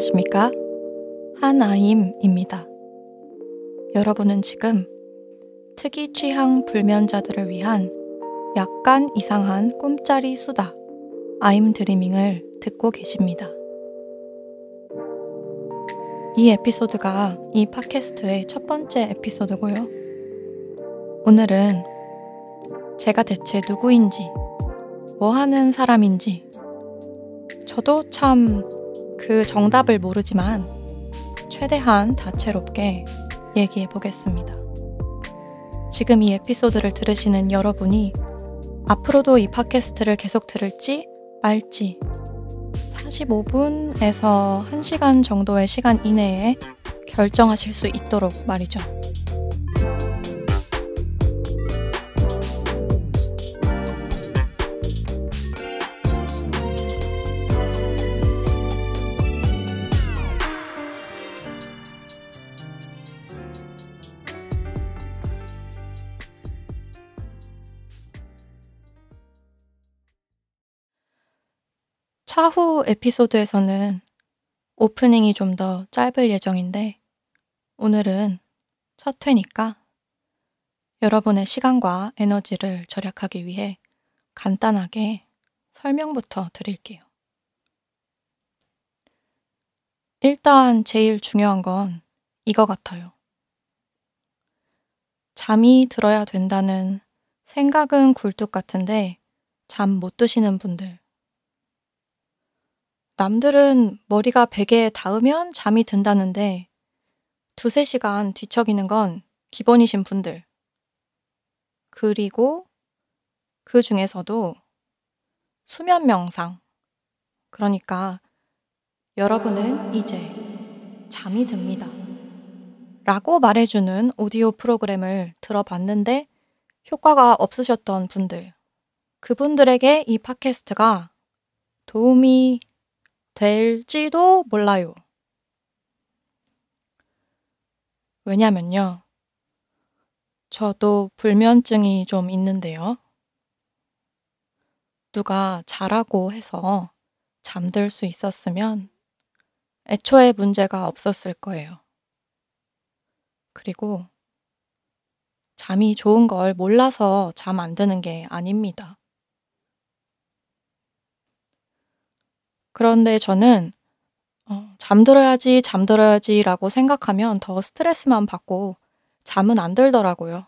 안녕하십니까? 한아임입니다. 여러분은 지금 특이 취향 불면자들을 위한 약간 이상한 꿈짜리 수다 아임 드리밍을 듣고 계십니다. 이 에피소드가 이 팟캐스트의 첫 번째 에피소드고요. 오늘은 제가 대체 누구인지, 뭐 하는 사람인지, 저도 참 그 정답을 모르지만 최대한 다채롭게 얘기해 보겠습니다. 지금 이 에피소드를 들으시는 여러분이 앞으로도 이 팟캐스트를 계속 들을지 말지 45분에서 1시간 정도의 시간 이내에 결정하실 수 있도록 말이죠. 차후 에피소드에서는 오프닝이 좀 더 짧을 예정인데 오늘은 첫 회니까 여러분의 시간과 에너지를 절약하기 위해 간단하게 설명부터 드릴게요. 일단 제일 중요한 건 이거 같아요. 잠이 들어야 된다는 생각은 굴뚝 같은데 잠 못 드시는 분들 남들은 머리가 베개에 닿으면 잠이 든다는데 두세 시간 뒤척이는 건 기본이신 분들. 그리고 그 중에서도 수면 명상. 그러니까 여러분은 이제 잠이 듭니다. 라고 말해주는 오디오 프로그램을 들어봤는데 효과가 없으셨던 분들. 그분들에게 이 팟캐스트가 도움이 될지도 몰라요. 왜냐면요. 저도 불면증이 좀 있는데요. 누가 자라고 해서 잠들 수 있었으면 애초에 문제가 없었을 거예요. 그리고 잠이 좋은 걸 몰라서 잠 안 드는 게 아닙니다. 그런데 저는 어, 잠들어야지, 잠들어야지라고 생각하면 더 스트레스만 받고 잠은 안 들더라고요.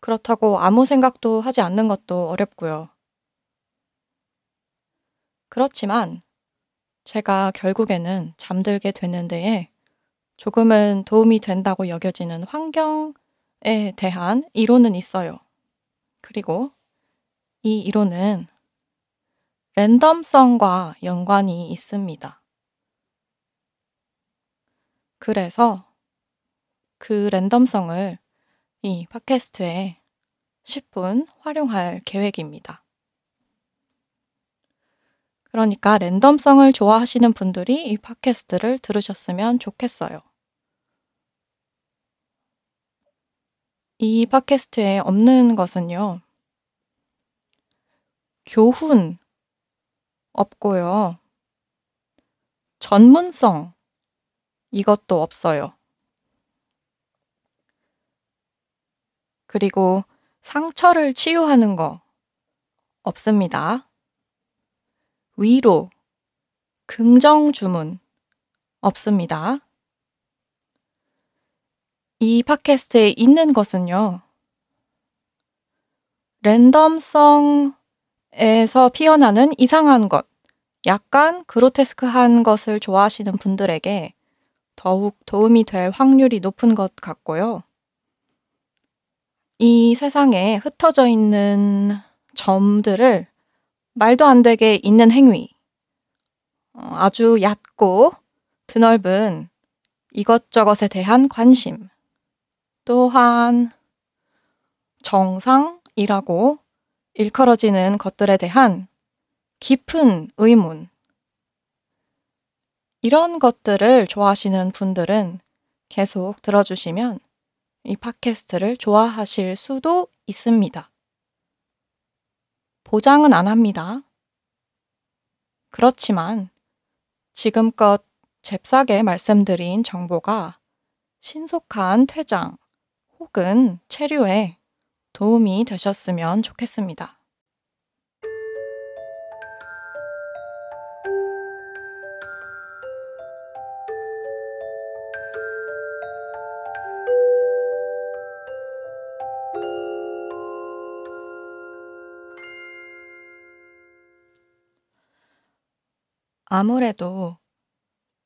그렇다고 아무 생각도 하지 않는 것도 어렵고요. 그렇지만 제가 결국에는 잠들게 되는 데에 조금은 도움이 된다고 여겨지는 환경에 대한 이론은 있어요. 그리고 이 이론은 랜덤성과 연관이 있습니다. 그래서 그 랜덤성을 이 팟캐스트에 10분 활용할 계획입니다. 그러니까 랜덤성을 좋아하시는 분들이 이 팟캐스트를 들으셨으면 좋겠어요. 이 팟캐스트에 없는 것은요, 교훈 없고요. 전문성 이것도 없어요. 그리고 상처를 치유하는 거 없습니다. 위로, 긍정 주문 없습니다. 이 팟캐스트에 있는 것은요. 랜덤성 에서 피어나는 이상한 것, 약간 그로테스크한 것을 좋아하시는 분들에게 더욱 도움이 될 확률이 높은 것 같고요. 이 세상에 흩어져 있는 점들을 말도 안 되게 있는 행위, 어, 아주 얕고 드넓은 이것저것에 대한 관심, 또한 정상이라고 일컬어지는 것들에 대한 깊은 의문. 이런 것들을 좋아하시는 분들은 계속 들어주시면 이 팟캐스트를 좋아하실 수도 있습니다. 보장은 안 합니다. 그렇지만 지금껏 잽싸게 말씀드린 정보가 신속한 퇴장 혹은 체류에 도움이 되셨으면 좋겠습니다. 아무래도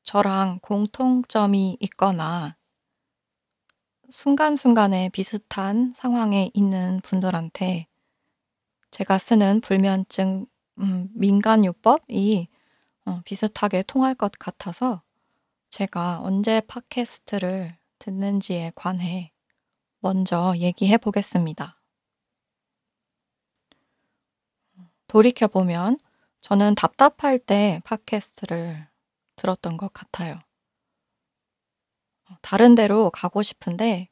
저랑 공통점이 있거나 순간순간에 비슷한 상황에 있는 분들한테 제가 쓰는 불면증 음, 민간요법이 어, 비슷하게 통할 것 같아서 제가 언제 팟캐스트를 듣는지에 관해 먼저 얘기해 보겠습니다. 돌이켜보면 저는 답답할 때 팟캐스트를 들었던 것 같아요. 다른 데로 가고 싶은데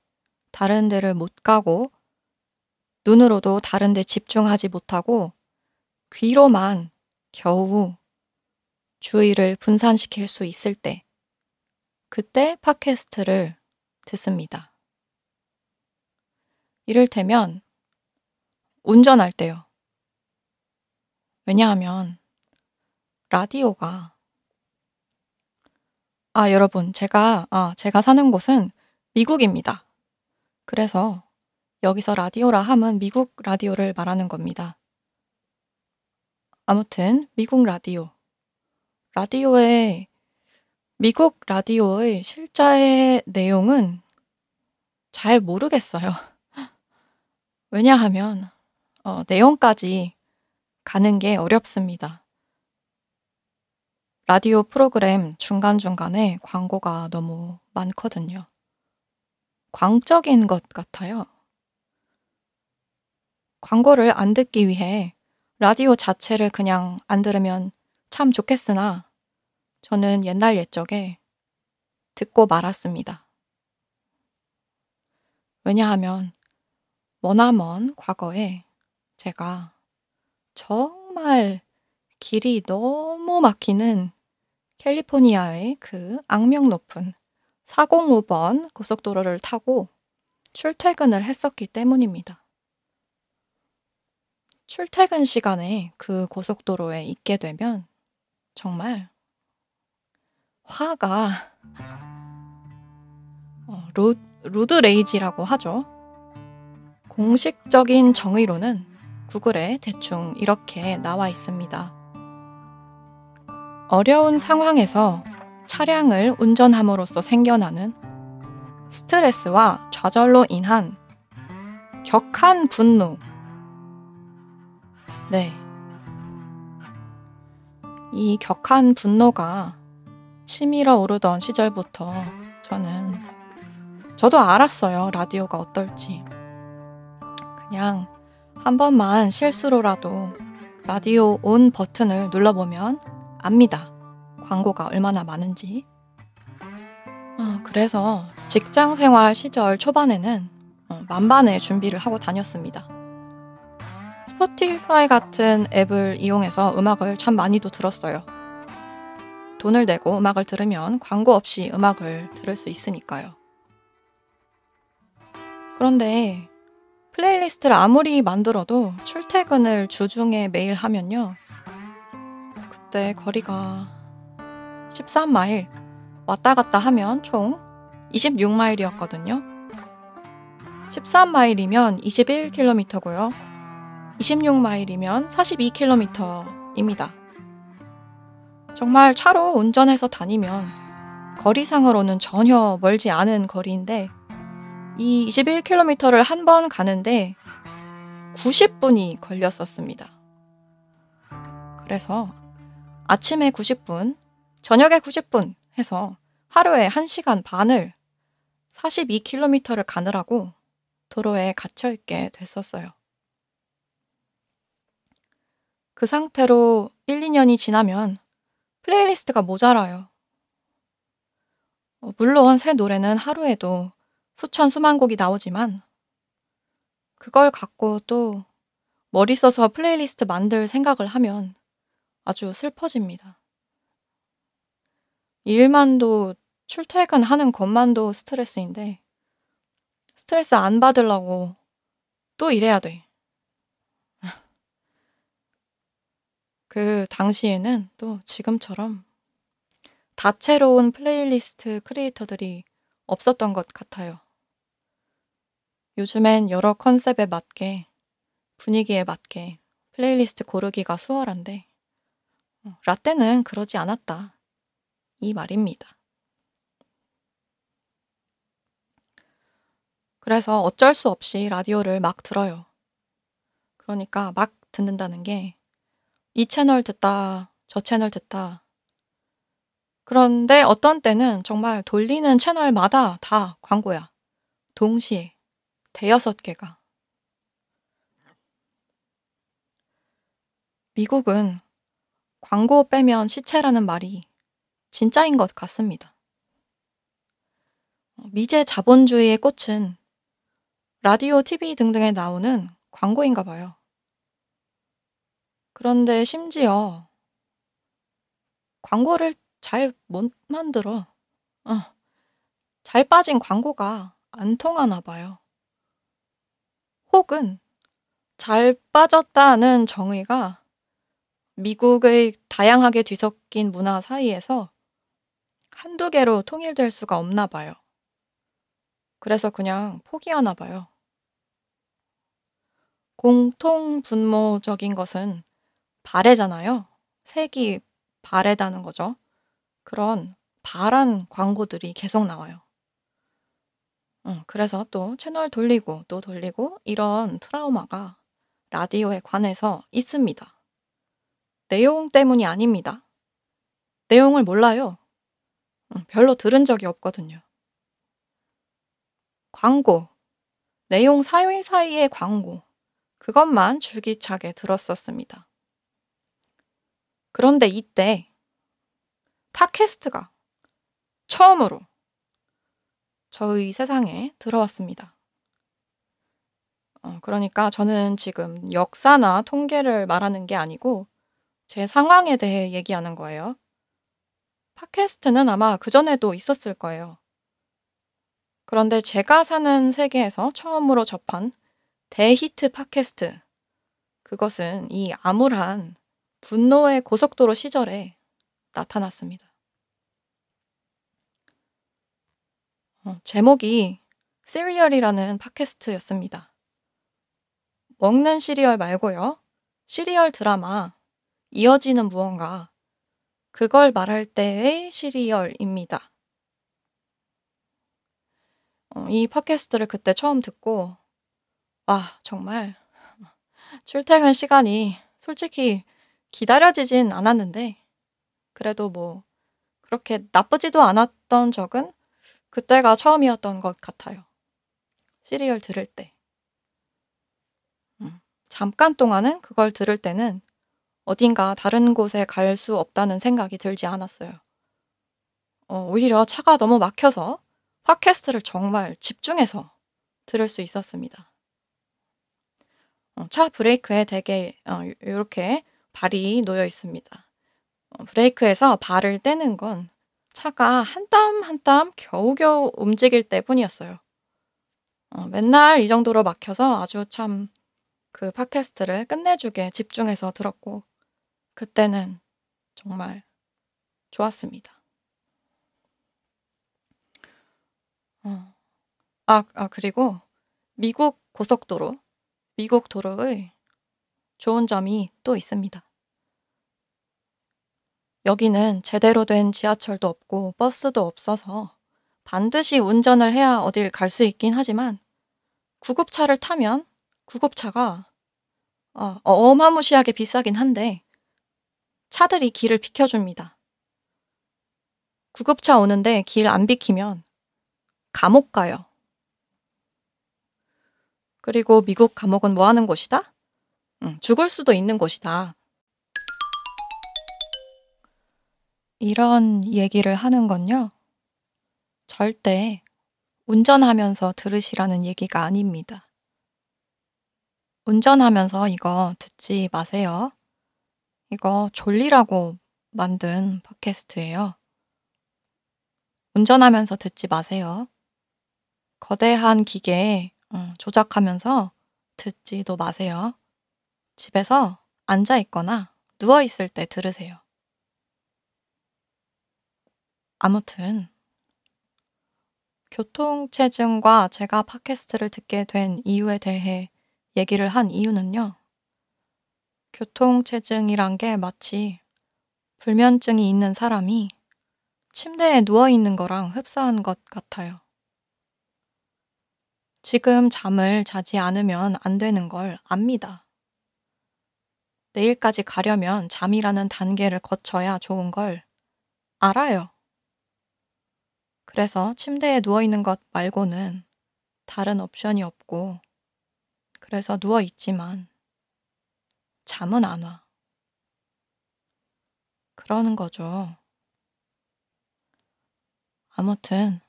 다른 데를 못 가고 눈으로도 다른 데 집중하지 못하고 귀로만 겨우 주의를 분산시킬 수 있을 때 그때 팟캐스트를 듣습니다. 이를테면 운전할 때요. 왜냐하면 라디오가 아 여러분 제가 아 제가 사는 곳은 미국입니다. 그래서 여기서 라디오라 함은 미국 라디오를 말하는 겁니다. 아무튼 미국 라디오. 라디오의 미국 라디오의 실제 내용은 잘 모르겠어요. 왜냐하면 어, 내용까지 가는 게 어렵습니다. 라디오 프로그램 중간중간에 광고가 너무 많거든요. 광적인 것 같아요. 광고를 안 듣기 위해 라디오 자체를 그냥 안 들으면 참 좋겠으나 저는 옛날 옛적에 듣고 말았습니다. 왜냐하면 머나먼 과거에 제가 정말 길이 너무 막히는 캘리포니아의 그 악명 높은 405번 고속도로를 타고 출퇴근을 했었기 때문입니다. 출퇴근 시간에 그 고속도로에 있게 되면 정말 화가 어, 로, road rage라고 하죠. 공식적인 정의로는 구글에 대충 이렇게 나와 있습니다. 어려운 상황에서 차량을 운전함으로써 생겨나는 스트레스와 좌절로 인한 격한 분노. 네. 이 격한 분노가 치밀어 오르던 시절부터 저는 저도 알았어요. 라디오가 어떨지. 그냥 한 번만 실수로라도 라디오 온 버튼을 눌러보면 압니다. 광고가 얼마나 많은지. 어, 그래서 직장 생활 시절 초반에는 어, 만반의 준비를 하고 다녔습니다. Spotify 같은 앱을 이용해서 음악을 참 많이도 들었어요. 돈을 내고 음악을 들으면 광고 없이 음악을 들을 수 있으니까요. 그런데 playlist를 아무리 만들어도 출퇴근을 주중에 매일 하면요. 그때 거리가 13마일 왔다 갔다 하면 총 26마일이었거든요. 13마일이면 21km고요. 26마일이면 42km입니다. 정말 차로 운전해서 다니면 거리상으로는 전혀 멀지 않은 거리인데 이 21km를 한 번 가는데 90분이 걸렸었습니다. 그래서 아침에 90분, 저녁에 90분 해서 하루에 1시간 반을 42km를 가느라고 도로에 갇혀있게 됐었어요. 그 상태로 1, 2년이 지나면 플레이리스트가 모자라요. 어, 물론 새 노래는 하루에도 수천 수만 곡이 나오지만 그걸 갖고 또 머리 써서 플레이리스트 만들 생각을 하면 아주 슬퍼집니다. 일만도 출퇴근하는 것만도 스트레스인데 스트레스 안 받으려고 또 일해야 돼. 그 당시에는 또 지금처럼 다채로운 playlist creator들이 없었던 것 같아요. 요즘엔 여러 컨셉에 맞게 분위기에 맞게 플레이리스트 고르기가 수월한데 어, 라떼는 그러지 않았다. 이 말입니다. 그래서 어쩔 수 없이 라디오를 막 들어요. 그러니까 막 듣는다는 게 이 채널 듣다, 저 채널 듣다. 그런데 어떤 때는 정말 돌리는 채널마다 다 광고야. 동시에 대여섯 개가. 미국은 광고 빼면 시체라는 말이 진짜인 것 같습니다. 미제 자본주의의 꽃은 라디오, TV 등등에 나오는 광고인가 봐요. 그런데 심지어 광고를 잘 못 만들어. 어, 잘 빠진 광고가 안 통하나 봐요. 혹은 잘 빠졌다는 정의가 미국의 다양하게 뒤섞인 문화 사이에서 한두 개로 통일될 수가 없나 봐요. 그래서 그냥 포기하나 봐요. 공통 분모적인 것은 발해잖아요. 색이 바래다는 거죠. 그런 바란 광고들이 계속 나와요. 응, 그래서 또 채널 돌리고 또 돌리고 이런 트라우마가 라디오에 관해서 있습니다. 내용 때문이 아닙니다. 내용을 몰라요. 응, 별로 들은 적이 없거든요. 광고. 내용 사이사이의 광고. 그것만 줄기차게 들었었습니다. 그런데 이때 팟캐스트가 처음으로 저의 세상에 들어왔습니다. 어, 그러니까 저는 지금 역사나 통계를 말하는 게 아니고 제 상황에 대해 얘기하는 거예요. 팟캐스트는 아마 그전에도 있었을 거예요. 그런데 제가 사는 세계에서 처음으로 접한 대히트 팟캐스트. 그것은 이 암울한 분노의 고속도로 시절에 나타났습니다. 어, 제목이 시리얼이라는 팟캐스트였습니다. 먹는 시리얼 말고요. 시리얼 드라마, 이어지는 무언가, 그걸 말할 때의 시리얼입니다. 어, 이 팟캐스트를 그때 처음 듣고 아 정말 출퇴근 시간이 솔직히 기다려지진 않았는데 그래도 뭐 그렇게 나쁘지도 않았던 적은 그때가 처음이었던 것 같아요. 시리얼 들을 때. 음, 잠깐 동안은 그걸 들을 때는 어딘가 다른 곳에 갈 수 없다는 생각이 들지 않았어요. 어, 오히려 차가 너무 막혀서 팟캐스트를 정말 집중해서 들을 수 있었습니다. 어, 차 브레이크에 되게 어, 이렇게 발이 놓여 있습니다. 어, 브레이크에서 발을 떼는 건 차가 한 땀 한 땀 겨우겨우 움직일 때 뿐이었어요. 어, 맨날 이 정도로 막혀서 아주 참 그 팟캐스트를 끝내주게 집중해서 들었고 그때는 정말 좋았습니다. 어. 아, 아 그리고 미국 고속도로 미국 도로의 좋은 점이 또 있습니다. 여기는 제대로 된 지하철도 없고 버스도 없어서 반드시 운전을 해야 어딜 갈 수 있긴 하지만 구급차를 타면 구급차가 어, 어마무시하게 비싸긴 한데 차들이 길을 비켜줍니다. 구급차 오는데 길 안 비키면 감옥 가요. 그리고 미국 감옥은 뭐 하는 곳이다? 응, 죽을 수도 있는 곳이다. 이런 얘기를 하는 건요. 절대 운전하면서 들으시라는 얘기가 아닙니다. 운전하면서 이거 듣지 마세요. 이거 졸리라고 만든 팟캐스트예요. 운전하면서 듣지 마세요. 거대한 기계에 어, 조작하면서 듣지도 마세요. 집에서 앉아 있거나 누워 있을 때 들으세요. 아무튼 교통체증과 제가 팟캐스트를 듣게 된 이유에 대해 얘기를 한 이유는요. 교통체증이란 게 마치 불면증이 있는 사람이 침대에 누워 있는 거랑 흡사한 것 같아요. 지금 잠을 자지 않으면 안 되는 걸 압니다. 내일까지 가려면 잠이라는 단계를 거쳐야 좋은 걸 알아요. 그래서 침대에 누워 있는 것 말고는 다른 옵션이 없고, 그래서 누워 있지만 잠은 안 와. 그러는 거죠. 아무튼,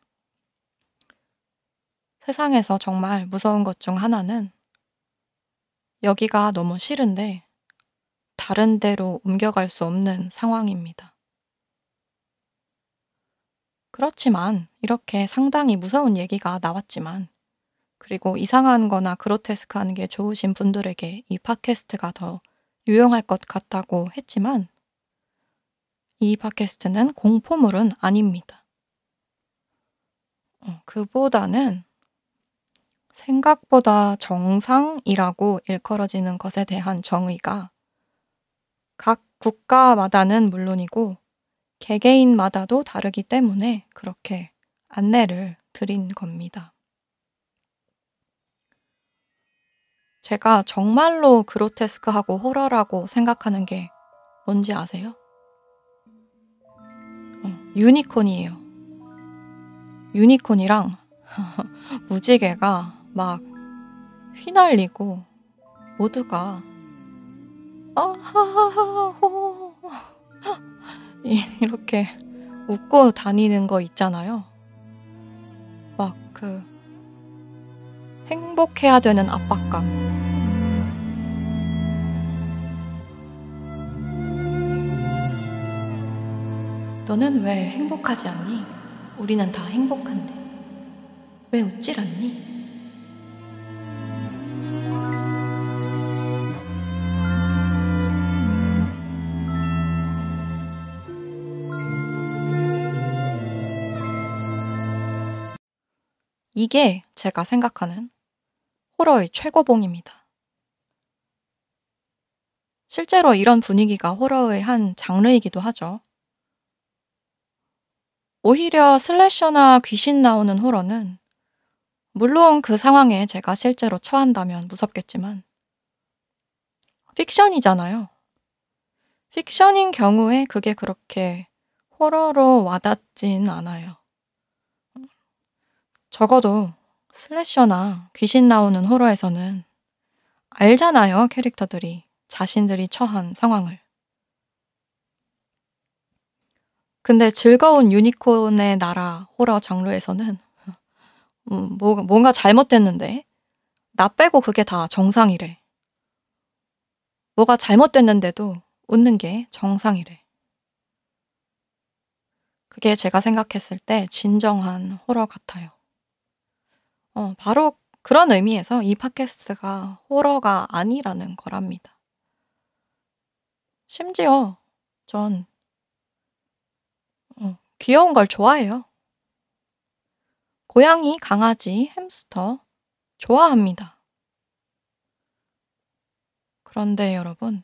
세상에서 정말 무서운 것 중 하나는 여기가 너무 싫은데 다른 데로 옮겨갈 수 없는 상황입니다. 그렇지만 이렇게 상당히 무서운 얘기가 나왔지만 그리고 이상한 거나 그로테스크한 게 좋으신 분들에게 이 팟캐스트가 더 유용할 것 같다고 했지만 이 팟캐스트는 공포물은 아닙니다. 어, 그보다는 생각보다 정상이라고 일컬어지는 것에 대한 정의가 각 국가마다는 물론이고 개개인마다도 다르기 때문에 그렇게 안내를 드린 겁니다. 제가 정말로 그로테스크하고 호러라고 생각하는 게 뭔지 아세요? 어, 유니콘이에요. 유니콘이랑 무지개가 막 휘날리고 모두가 아하하하호 이렇게 웃고 다니는 거 있잖아요. 막 그 행복해야 되는 압박감. 너는 왜 행복하지 않니? 우리는 다 행복한데. 왜 웃질 않니? 이게 제가 생각하는 호러의 최고봉입니다. 실제로 이런 분위기가 호러의 한 장르이기도 하죠. 오히려 슬래셔나 귀신 나오는 호러는 물론 그 상황에 제가 실제로 처한다면 무섭겠지만 픽션이잖아요. 픽션인 경우에 그게 그렇게 호러로 와닿진 않아요. 적어도 슬래셔나 귀신 나오는 호러에서는 알잖아요, 캐릭터들이. 자신들이 처한 상황을. 근데 즐거운 유니콘의 나라 호러 장르에서는 음, 뭐, 뭔가 잘못됐는데 나 빼고 그게 다 정상이래. 뭐가 잘못됐는데도 웃는 게 정상이래. 그게 제가 생각했을 때 진정한 호러 같아요. 어, 바로 그런 의미에서 이 팟캐스트가 호러가 아니라는 거랍니다. 심지어 전 어, 귀여운 걸 좋아해요. 고양이, 강아지, 햄스터 좋아합니다. 그런데 여러분,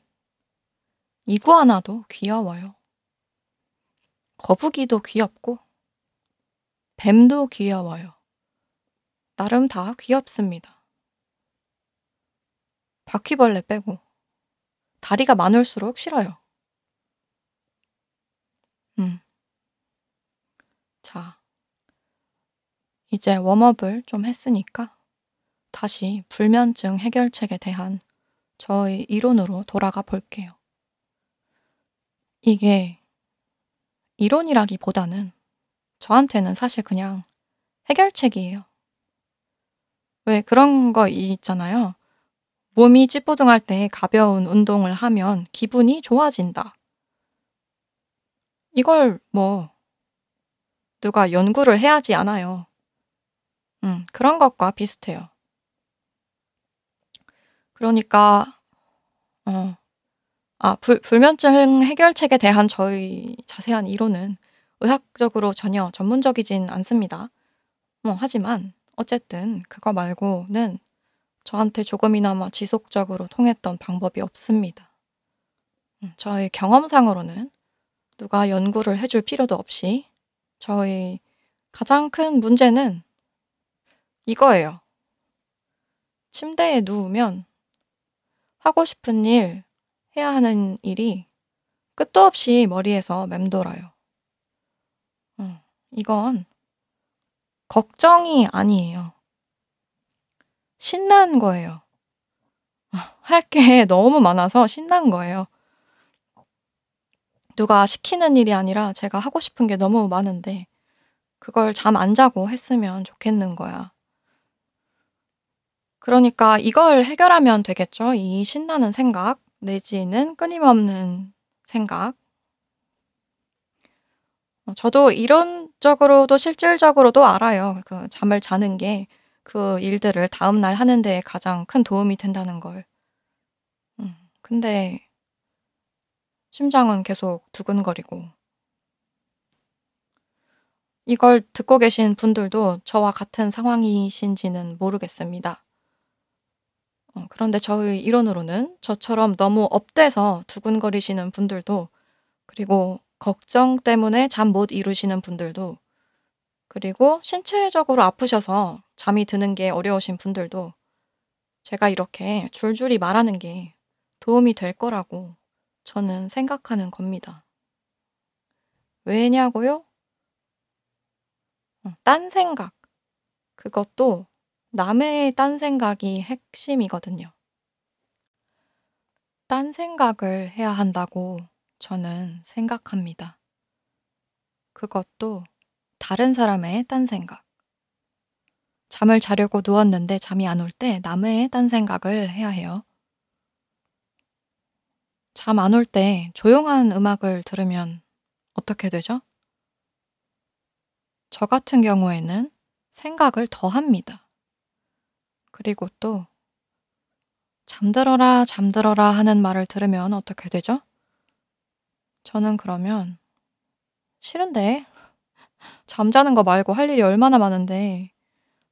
이구아나도 귀여워요. 거북이도 귀엽고, 뱀도 귀여워요. 나름 다 귀엽습니다. 바퀴벌레 빼고 다리가 많을수록 싫어요. 음. 자, 이제 웜업을 좀 했으니까 다시 불면증 해결책에 대한 저의 이론으로 돌아가 볼게요. 이게 이론이라기보다는 저한테는 사실 그냥 해결책이에요. 왜 그런 거 있잖아요. 몸이 찌뿌둥할 때 가벼운 운동을 하면 기분이 좋아진다. 이걸 뭐 누가 연구를 해야지 않아요. 음, 그런 것과 비슷해요. 그러니까, 어, 아, 불, 불면증 해결책에 대한 저희 자세한 이론은 의학적으로 전혀 전문적이진 않습니다. 뭐, 하지만, 어쨌든, 그거 말고는 저한테 조금이나마 지속적으로 통했던 방법이 없습니다. 음, 저의 경험상으로는 누가 연구를 해줄 필요도 없이 저의 가장 큰 문제는 이거예요. 침대에 누우면 하고 싶은 일, 해야 하는 일이 끝도 없이 머리에서 맴돌아요. 음, 이건 걱정이 아니에요. 신난 거예요. 할 게 너무 많아서 신난 거예요. 누가 시키는 일이 아니라 제가 하고 싶은 게 너무 많은데 그걸 잠 안 자고 했으면 좋겠는 거야. 그러니까 이걸 해결하면 되겠죠. 이 신나는 생각, 내지는 끊임없는 생각. 어, 저도 이론적으로도 실질적으로도 알아요. 그 잠을 자는 게 그 일들을 다음 날 하는 데 가장 큰 도움이 된다는 걸. 음, 근데 심장은 계속 두근거리고. 이걸 듣고 계신 분들도 저와 같은 상황이신지는 모르겠습니다. 어, 그런데 저의 이론으로는 저처럼 너무 업돼서 두근거리시는 분들도 그리고 걱정 때문에 잠 못 이루시는 분들도 그리고 신체적으로 아프셔서 잠이 드는 게 어려우신 분들도 제가 이렇게 줄줄이 말하는 게 도움이 될 거라고 저는 생각하는 겁니다. 왜냐고요? 어, 딴 생각. 그것도 남의 딴 생각이 핵심이거든요. 딴 생각을 해야 한다고 저는 생각합니다. 그것도 다른 사람의 딴 생각. 잠을 자려고 누웠는데 잠이 안 올 때 남의 딴 생각을 해야 해요. 잠 안 올 때 조용한 음악을 들으면 어떻게 되죠? 저 같은 경우에는 생각을 더 합니다. 그리고 또 잠들어라, 잠들어라 하는 말을 들으면 어떻게 되죠? 저는 그러면 싫은데 잠자는 거 말고 할 일이 얼마나 많은데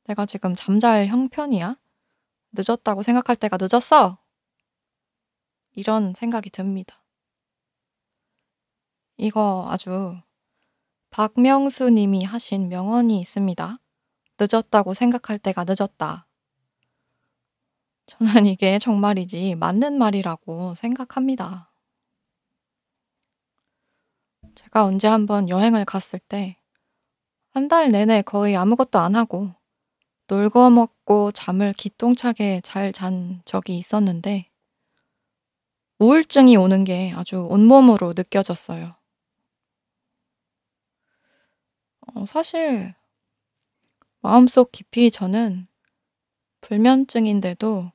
내가 지금 잠잘 형편이야? 늦었다고 생각할 때가 늦었어? 이런 생각이 듭니다. 이거 아주 박명수 님이 하신 명언이 있습니다. 늦었다고 생각할 때가 늦었다. 저는 이게 정말이지 맞는 말이라고 생각합니다. 제가 언제 한번 여행을 갔을 때 한 달 내내 거의 아무것도 안 하고 놀고 먹고 잠을 기똥차게 잘 잔 적이 있었는데 우울증이 오는 게 아주 온몸으로 느껴졌어요. 어, 사실 마음속 깊이 저는 불면증인데도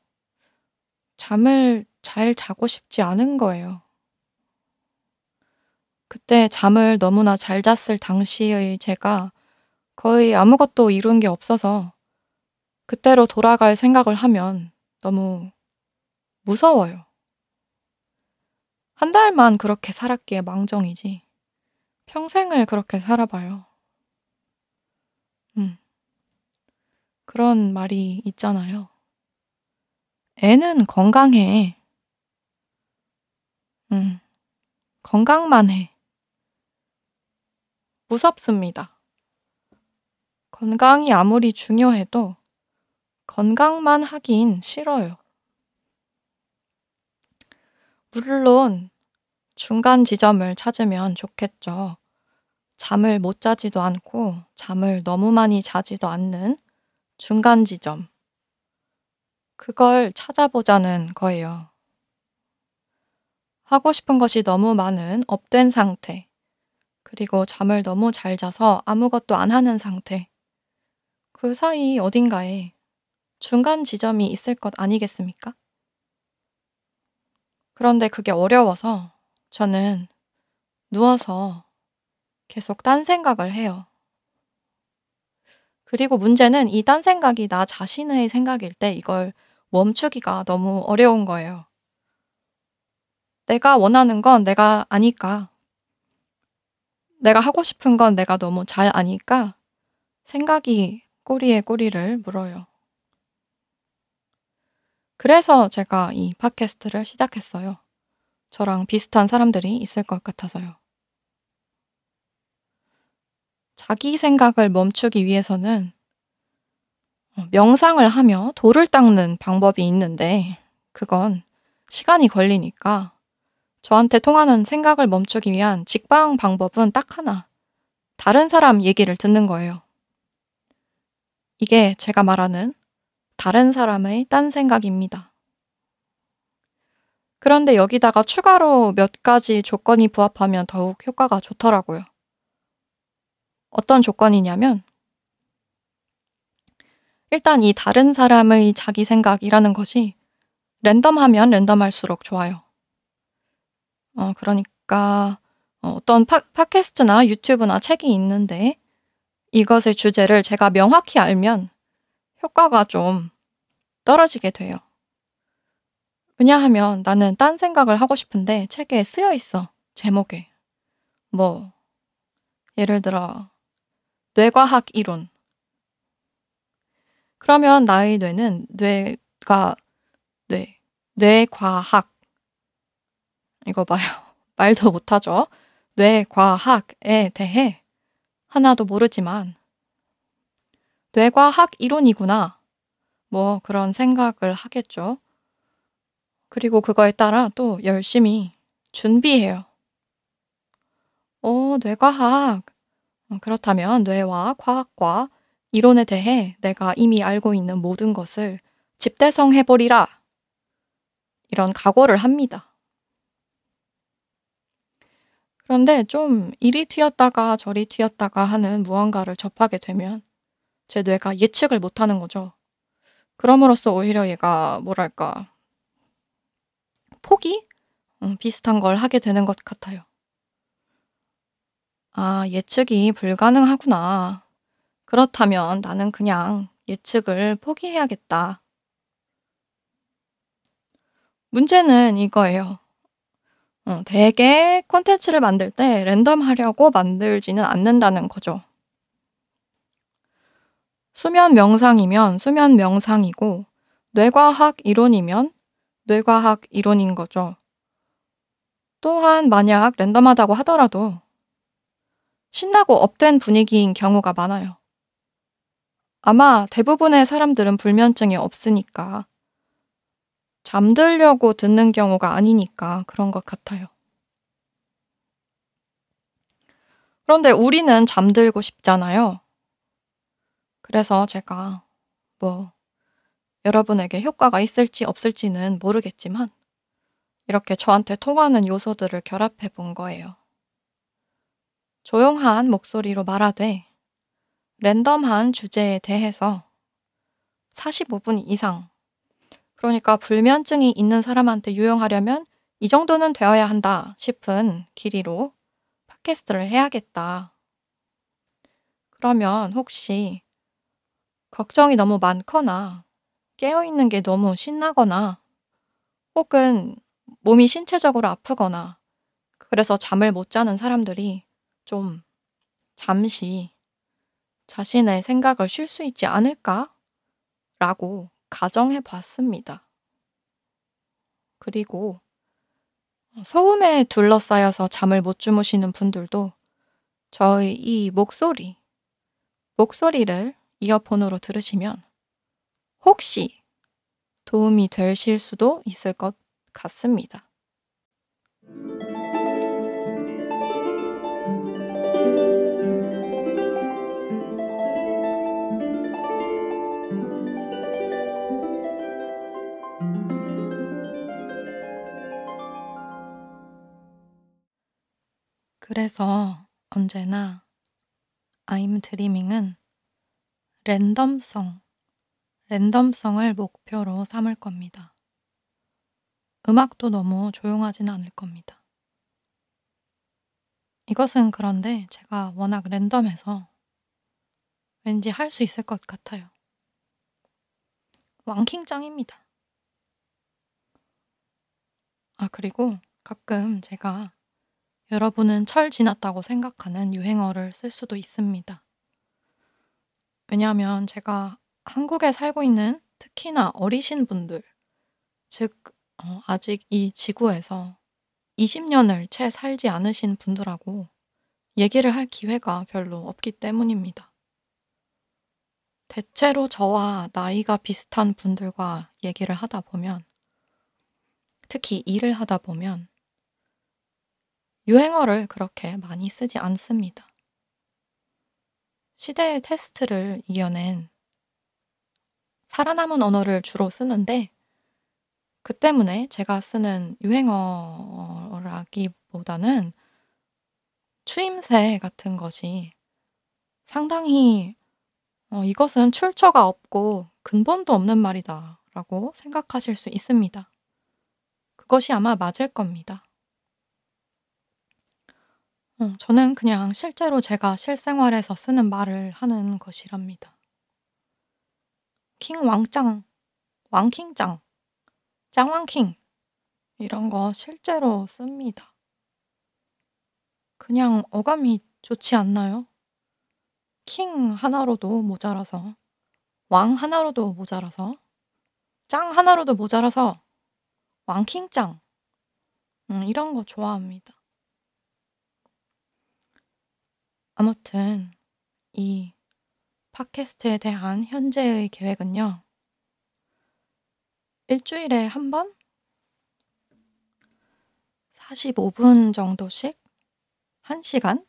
잠을 잘 자고 싶지 않은 거예요. 그때 잠을 너무나 잘 잤을 당시의 제가 거의 아무것도 이룬 게 없어서 그때로 돌아갈 생각을 하면 너무 무서워요. 한 달만 그렇게 살았기에 망정이지. 평생을 그렇게 살아봐요. 음. 그런 말이 있잖아요. 애는 건강해. 음, 건강만 해. 무섭습니다. 건강이 아무리 중요해도 건강만 하긴 싫어요. 물론 중간 지점을 찾으면 좋겠죠. 잠을 못 자지도 않고 잠을 너무 많이 자지도 않는 중간 지점. 그걸 찾아보자는 거예요. 하고 싶은 것이 너무 많은 업된 상태. 그리고 잠을 너무 잘 자서 아무것도 안 하는 상태. 그 사이 어딘가에 중간 지점이 있을 것 아니겠습니까? 그런데 그게 어려워서 저는 누워서 계속 딴 생각을 해요. 그리고 문제는 이 딴 생각이 나 자신의 생각일 때 이걸 멈추기가 너무 어려운 거예요. 내가 원하는 건 내가 아니까. 내가 하고 싶은 건 내가 너무 잘 아니까 생각이 꼬리에 꼬리를 물어요. 그래서 제가 이 팟캐스트를 시작했어요. 저랑 비슷한 사람들이 있을 것 같아서요. 자기 생각을 멈추기 위해서는 어, 명상을 하며 돌을 닦는 방법이 있는데 그건 시간이 걸리니까 저한테 통하는 생각을 멈추기 위한 직방 방법은 딱 하나. 다른 사람 얘기를 듣는 거예요. 이게 제가 말하는 다른 사람의 딴 생각입니다. 그런데 여기다가 추가로 몇 가지 조건이 부합하면 더욱 효과가 좋더라고요. 어떤 조건이냐면, 일단 이 다른 사람의 자기 생각이라는 것이 랜덤하면 랜덤할수록 좋아요. 어, 그러니까 어, 어떤 팟, 팟캐스트나 유튜브나 책이 있는데 이것의 주제를 제가 명확히 알면 효과가 좀 떨어지게 돼요. 왜냐하면 나는 딴 생각을 하고 싶은데 책에 쓰여 있어. 제목에. 뭐, 예를 들어, 뇌과학 이론. 그러면 나의 뇌는 뇌가, 뇌, 뇌과학. 이거 봐요. 말도 못하죠. 뇌과학에 대해 하나도 모르지만, 뇌과학 이론이구나. 뭐 그런 생각을 하겠죠. 그리고 그거에 따라 또 열심히 준비해요. 어, 뇌과학. 어, 그렇다면 뇌와 과학과 이론에 대해 내가 이미 알고 있는 모든 것을 집대성해버리라. 이런 각오를 합니다. 그런데 좀 이리 튀었다가 저리 튀었다가 하는 무언가를 접하게 되면 제 뇌가 예측을 못하는 거죠. 그럼으로써 오히려 얘가 뭐랄까 포기? 음, 비슷한 걸 하게 되는 것 같아요. 아, 예측이 불가능하구나. 그렇다면 나는 그냥 예측을 포기해야겠다. 문제는 이거예요. 어, 대개 콘텐츠를 만들 때 랜덤하려고 만들지는 않는다는 거죠. 수면 명상이면 수면 명상이고, 뇌과학 이론이면 뇌과학 이론인 거죠. 또한 만약 랜덤하다고 하더라도 신나고 업된 분위기인 경우가 많아요. 아마 대부분의 사람들은 불면증이 없으니까 잠들려고 듣는 경우가 아니니까 그런 것 같아요. 그런데 우리는 잠들고 싶잖아요. 그래서 제가 뭐 여러분에게 효과가 있을지 없을지는 모르겠지만 이렇게 저한테 통하는 요소들을 결합해 본 거예요. 조용한 목소리로 말하되 랜덤한 주제에 대해서 45분 이상 그러니까 불면증이 있는 사람한테 유용하려면 이 정도는 되어야 한다 싶은 길이로 팟캐스트를 해야겠다. 그러면 혹시 걱정이 너무 많거나 깨어있는 게 너무 신나거나 혹은 몸이 신체적으로 아프거나 그래서 잠을 못 자는 사람들이 좀 잠시 자신의 생각을 쉴 수 있지 않을까? 라고 가정해 봤습니다. 그리고 소음에 둘러싸여서 잠을 못 주무시는 분들도 저의 이 목소리, 목소리를 이어폰으로 들으시면 혹시 도움이 되실 수도 있을 것 같습니다. 그래서 언제나 I'm Dreaming은 랜덤성, 랜덤성을 목표로 삼을 겁니다. 음악도 너무 조용하진 않을 겁니다. 이것은 그런데 제가 워낙 랜덤해서 왠지 할 수 있을 것 같아요. 왕킹 짱입니다. 아, 그리고 가끔 제가 여러분은 철 지났다고 생각하는 유행어를 쓸 수도 있습니다. 왜냐하면 제가 한국에 살고 있는 특히나 어리신 분들, 즉, 어, 아직 이 지구에서 20년을 채 살지 않으신 분들하고 얘기를 할 기회가 별로 없기 때문입니다. 대체로 저와 나이가 비슷한 분들과 얘기를 하다 보면, 특히 일을 하다 보면, 유행어를 그렇게 많이 쓰지 않습니다. 시대의 테스트를 이겨낸 살아남은 언어를 주로 쓰는데, 그 때문에 제가 쓰는 유행어라기보다는 추임새 같은 것이 상당히 어, 이것은 출처가 없고 근본도 없는 말이다 라고 생각하실 수 있습니다. 그것이 아마 맞을 겁니다. 어, 저는 그냥 실제로 제가 실생활에서 쓰는 말을 하는 것이랍니다. 킹 왕짱, 왕킹짱, 짱왕킹 이런 거 실제로 씁니다. 그냥 어감이 좋지 않나요? 킹 하나로도 모자라서, 왕 하나로도 모자라서, 짱 하나로도 모자라서, 왕킹짱. 음, 이런 거 좋아합니다. 아무튼, 이 팟캐스트에 대한 현재의 계획은요. 일주일에 한 번? 45분 정도씩? 1시간?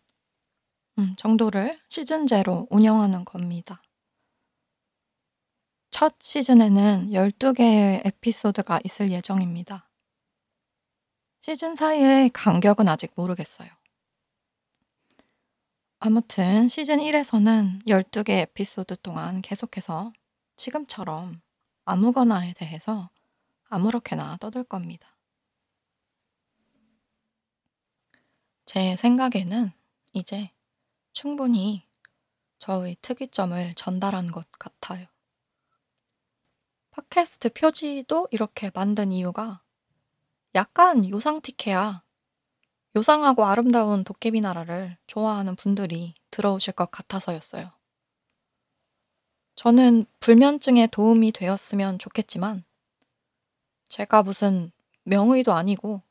음, 정도를 시즌제로 운영하는 겁니다. 첫 시즌에는 12개의 에피소드가 있을 예정입니다. 시즌 사이의 간격은 아직 모르겠어요. 아무튼 시즌 1에서는 12개 에피소드 동안 계속해서 지금처럼 아무거나에 대해서 아무렇게나 떠들 겁니다. 제 생각에는 이제 충분히 저의 특이점을 전달한 것 같아요. 팟캐스트 표지도 이렇게 만든 이유가 약간 요상틱해야 요상하고 아름다운 도깨비 나라를 좋아하는 분들이 들어오실 것 같아서였어요. 저는 불면증에 도움이 되었으면 좋겠지만 제가 무슨 명의도 아니고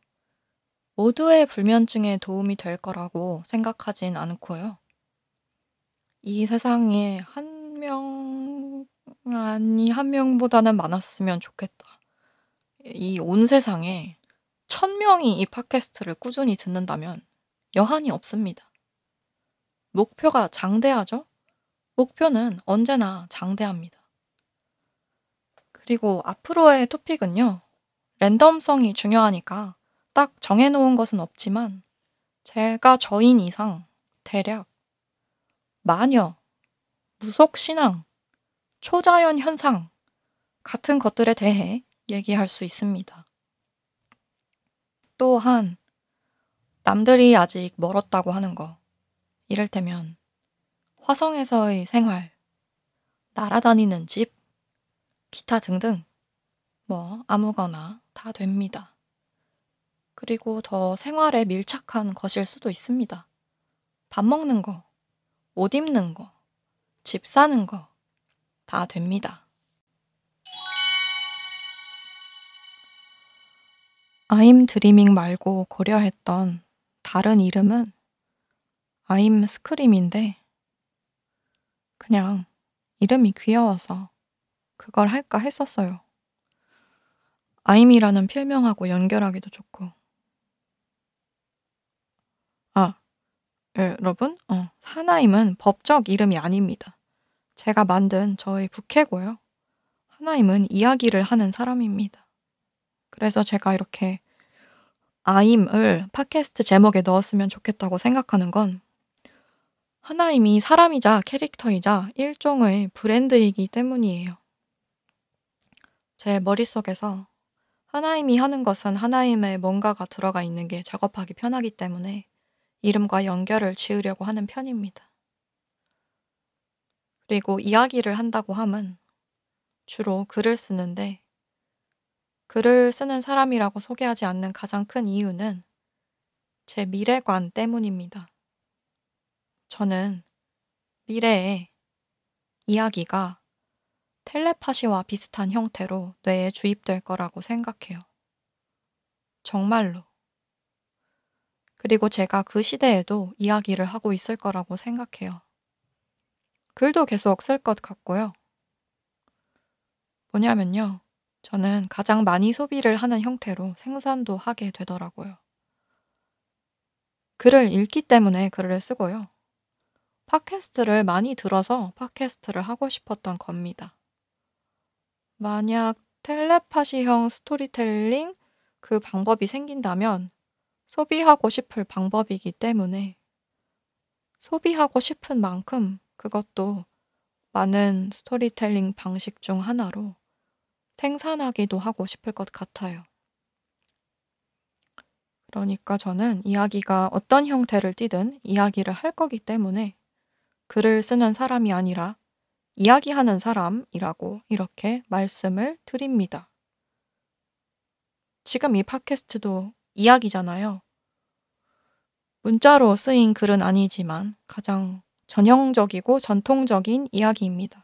모두의 불면증에 도움이 될 거라고 생각하진 않고요. 이 세상에 한 명, 아니, 한 명보다는 많았으면 좋겠다. 이 온 세상에 천 명이 이 팟캐스트를 꾸준히 듣는다면 여한이 없습니다. 목표가 장대하죠? 목표는 언제나 장대합니다. 그리고 앞으로의 토픽은요, 랜덤성이 중요하니까 딱 정해놓은 것은 없지만, 제가 저인 이상 대략 마녀, 무속신앙, 초자연 현상 같은 것들에 대해 얘기할 수 있습니다. 또한 남들이 아직 멀었다고 하는 거, 이를테면 화성에서의 생활, 날아다니는 집, 기타 등등 뭐 아무거나 다 됩니다. 그리고 더 생활에 밀착한 것일 수도 있습니다. 밥 먹는 거, 옷 입는 거, 집 사는 거, 다 됩니다. 아임 드리밍 말고 고려했던 다른 이름은 아임 스크림인데, 그냥 이름이 귀여워서 그걸 할까 했었어요. 아임이라는 필명하고 연결하기도 좋고. 아, 예, 여러분, 어, 하나임은 법적 이름이 아닙니다. 제가 만든 저의 부캐고요. 하나임은 이야기를 하는 사람입니다. 그래서 제가 이렇게 아임을 팟캐스트 제목에 넣었으면 좋겠다고 생각하는 건 하나임이 사람이자 캐릭터이자 일종의 브랜드이기 때문이에요. 제 머릿속에서 하나임이 하는 것은 하나임의 뭔가가 들어가 있는 게 작업하기 편하기 때문에 이름과 연결을 지으려고 하는 편입니다. 그리고 이야기를 한다고 함은 주로 글을 쓰는데 글을 쓰는 사람이라고 소개하지 않는 가장 큰 이유는 제 미래관 때문입니다. 저는 미래에 이야기가 텔레파시와 비슷한 형태로 뇌에 주입될 거라고 생각해요. 정말로. 그리고 제가 그 시대에도 이야기를 하고 있을 거라고 생각해요. 글도 계속 쓸 것 같고요. 뭐냐면요. 저는 가장 많이 소비를 하는 형태로 생산도 하게 되더라고요. 글을 읽기 때문에 글을 쓰고요. 팟캐스트를 많이 들어서 팟캐스트를 하고 싶었던 겁니다. 만약 텔레파시형 스토리텔링 그 방법이 생긴다면 소비하고 싶을 방법이기 때문에 소비하고 싶은 만큼 그것도 많은 스토리텔링 방식 중 하나로 생산하기도 하고 싶을 것 같아요. 그러니까 저는 이야기가 어떤 형태를 띠든 이야기를 할 거기 때문에 글을 쓰는 사람이 아니라 이야기하는 사람이라고 이렇게 말씀을 드립니다. 지금 이 팟캐스트도 이야기잖아요. 문자로 쓰인 글은 아니지만 가장 전형적이고 전통적인 이야기입니다.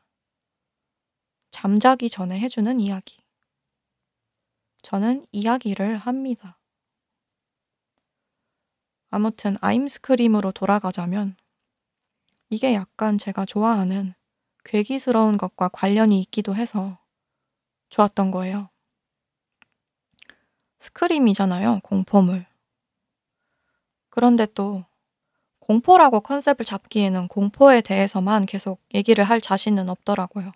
잠자기 전에 해주는 이야기. 저는 이야기를 합니다. 아무튼 아임스크림으로 돌아가자면 이게 약간 제가 좋아하는 괴기스러운 것과 관련이 있기도 해서 좋았던 거예요. 스크림이잖아요, 공포물. 그런데 또 공포라고 컨셉을 잡기에는 공포에 대해서만 계속 얘기를 할 자신은 없더라고요.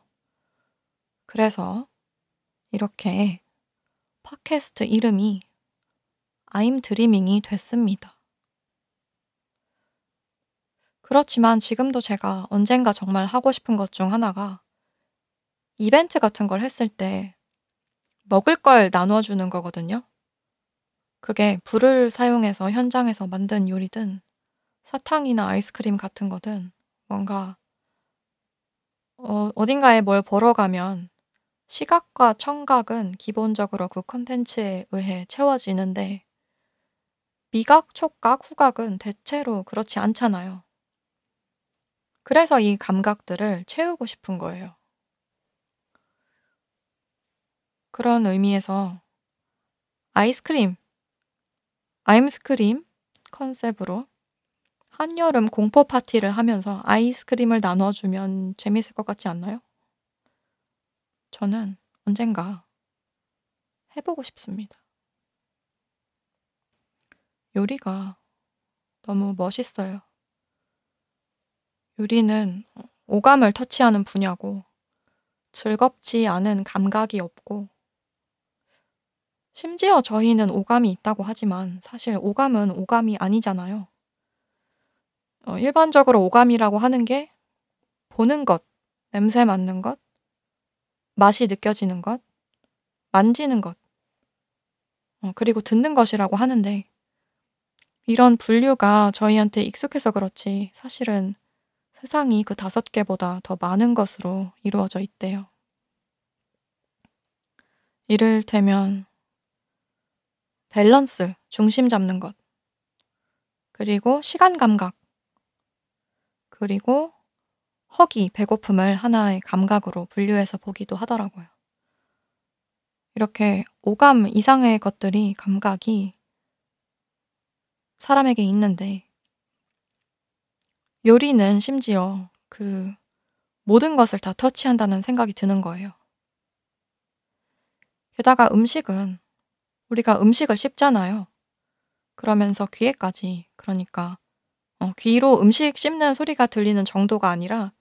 그래서 이렇게 팟캐스트 이름이 I'm Dreaming이 됐습니다. 그렇지만 지금도 제가 언젠가 정말 하고 싶은 것 중 하나가 이벤트 같은 걸 했을 때 먹을 걸 나눠주는 거거든요. 그게 불을 사용해서 현장에서 만든 요리든 사탕이나 아이스크림 같은 거든 뭔가 어, 어딘가에 뭘 보러 가면 시각과 청각은 기본적으로 그 콘텐츠에 의해 채워지는데 미각, 촉각, 후각은 대체로 그렇지 않잖아요. 그래서 이 감각들을 채우고 싶은 거예요. 그런 의미에서 아이스크림, 아임스크림 컨셉으로 한여름 공포 파티를 하면서 아이스크림을 나눠주면 재밌을 것 같지 않나요? 저는 언젠가 해보고 싶습니다. 요리가 너무 멋있어요. 요리는 오감을 터치하는 분야고 즐겁지 않은 감각이 없고 심지어 저희는 오감이 있다고 하지만 사실 오감은 오감이 아니잖아요. 어, 일반적으로 오감이라고 하는 게 보는 것, 냄새 맡는 것, 맛이 느껴지는 것, 만지는 것, 어, 그리고 듣는 것이라고 하는데, 이런 분류가 저희한테 익숙해서 그렇지 사실은 세상이 그 다섯 개보다 더 많은 것으로 이루어져 있대요. 이를테면, 밸런스, 중심 잡는 것, 그리고 시간 감각, 그리고 허기, 배고픔을 하나의 감각으로 분류해서 보기도 하더라고요. 이렇게 오감 이상의 것들이 감각이 사람에게 있는데 요리는 심지어 그 모든 것을 다 터치한다는 생각이 드는 거예요. 게다가 음식은 우리가 음식을 씹잖아요. 그러면서 귀에까지, 그러니까 어, 귀로 음식 씹는 소리가 들리는 정도가 아니라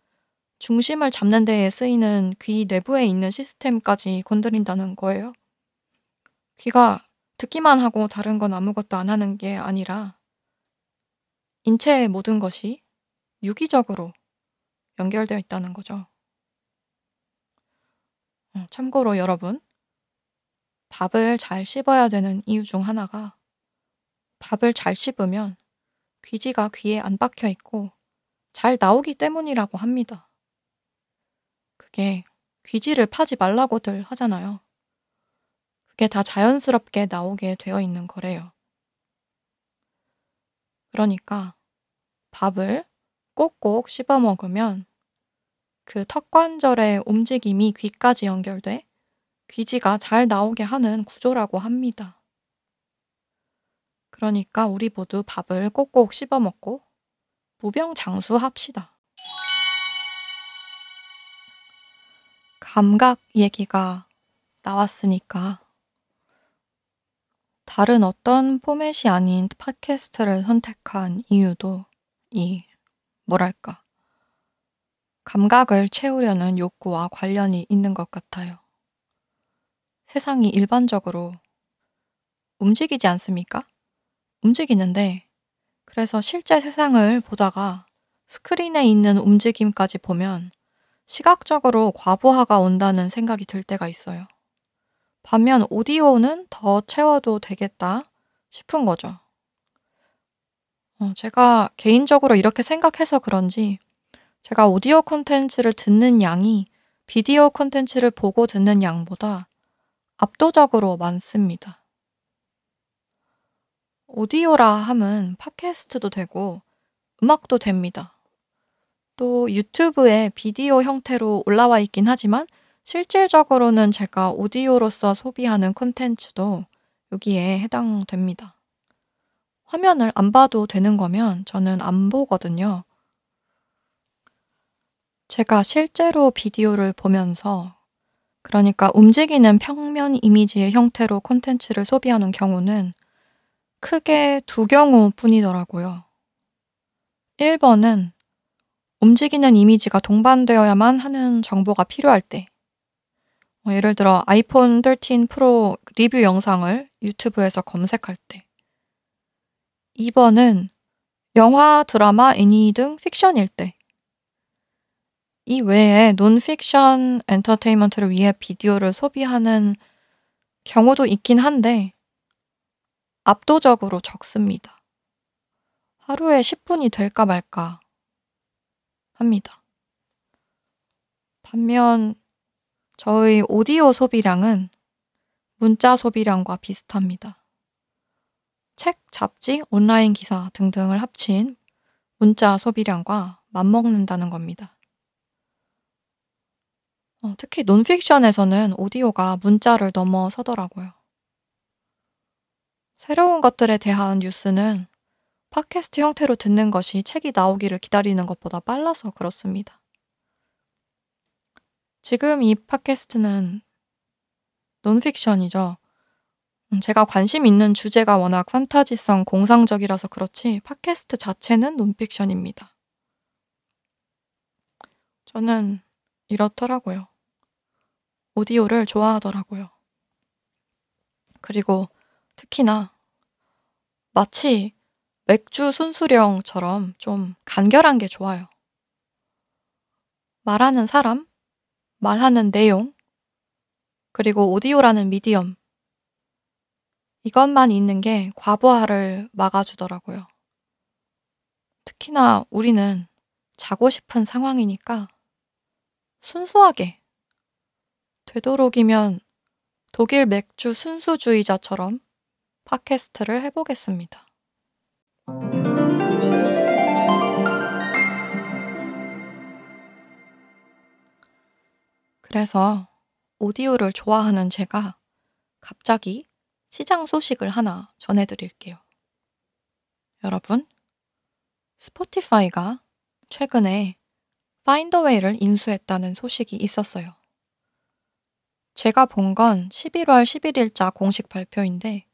중심을 잡는 데에 쓰이는 귀 내부에 있는 시스템까지 건드린다는 거예요. 귀가 듣기만 하고 다른 건 아무것도 안 하는 게 아니라 인체의 모든 것이 유기적으로 연결되어 있다는 거죠. 어, 참고로 여러분, 밥을 잘 씹어야 되는 이유 중 하나가 밥을 잘 씹으면 귀지가 귀에 안 박혀 있고 잘 나오기 때문이라고 합니다. 그게 귀지를 파지 말라고들 하잖아요. 그게 다 자연스럽게 나오게 되어 있는 거래요. 그러니까 밥을 꼭꼭 씹어 먹으면 그 턱관절의 움직임이 귀까지 연결돼 귀지가 잘 나오게 하는 구조라고 합니다. 그러니까 우리 모두 밥을 꼭꼭 씹어 먹고 무병장수합시다. 감각 얘기가 나왔으니까 다른 어떤 포맷이 아닌 팟캐스트를 선택한 이유도 이 뭐랄까 감각을 채우려는 욕구와 관련이 있는 것 같아요. 세상이 일반적으로 움직이지 않습니까? 움직이는데 그래서 실제 세상을 보다가 스크린에 있는 움직임까지 보면 시각적으로 과부하가 온다는 생각이 들 때가 있어요. 반면 오디오는 더 채워도 되겠다 싶은 거죠. 어, 제가 개인적으로 이렇게 생각해서 그런지 제가 오디오 콘텐츠를 듣는 양이 비디오 콘텐츠를 보고 듣는 양보다 압도적으로 많습니다. 오디오라 함은 팟캐스트도 되고 음악도 됩니다. 또 유튜브에 비디오 형태로 올라와 있긴 하지만 실질적으로는 제가 오디오로서 소비하는 콘텐츠도 여기에 해당됩니다. 화면을 안 봐도 되는 거면 저는 안 보거든요. 제가 실제로 비디오를 보면서 그러니까 움직이는 평면 이미지의 형태로 콘텐츠를 소비하는 경우는 크게 두 경우뿐이더라고요. 1번은 움직이는 이미지가 동반되어야만 하는 정보가 필요할 때. 뭐 예를 들어 아이폰 13 프로 리뷰 영상을 유튜브에서 검색할 때. 2번은 영화, 드라마, 애니 등 픽션일 때. 이 외에 논픽션 엔터테인먼트를 위해 비디오를 소비하는 경우도 있긴 한데 압도적으로 적습니다. 하루에 10분이 될까 말까 합니다. 반면 저의 오디오 소비량은 문자 소비량과 비슷합니다. 책, 잡지, 온라인 기사 등등을 합친 문자 소비량과 맞먹는다는 겁니다. 어, 특히 논픽션에서는 오디오가 문자를 넘어서더라고요. 새로운 것들에 대한 뉴스는 팟캐스트 형태로 듣는 것이 책이 나오기를 기다리는 것보다 빨라서 그렇습니다. 지금 이 팟캐스트는 논픽션이죠. 음, 제가 관심 있는 주제가 워낙 판타지성 공상적이라서 그렇지 팟캐스트 자체는 논픽션입니다. 저는 이렇더라고요. 오디오를 좋아하더라고요. 그리고 특히나 마치 맥주 순수령처럼 좀 간결한 게 좋아요. 말하는 사람, 말하는 내용, 그리고 오디오라는 미디엄. 이것만 있는 게 과부하를 막아주더라고요. 특히나 우리는 자고 싶은 상황이니까 순수하게 되도록이면 독일 맥주 순수주의자처럼 팟캐스트를 해보겠습니다. 그래서 오디오를 좋아하는 제가 갑자기 시장 소식을 하나 전해드릴게요. 여러분, Spotify가 최근에 Findaway를 인수했다는 소식이 있었어요. 제가 본 건 11월 11일자 공식 발표인데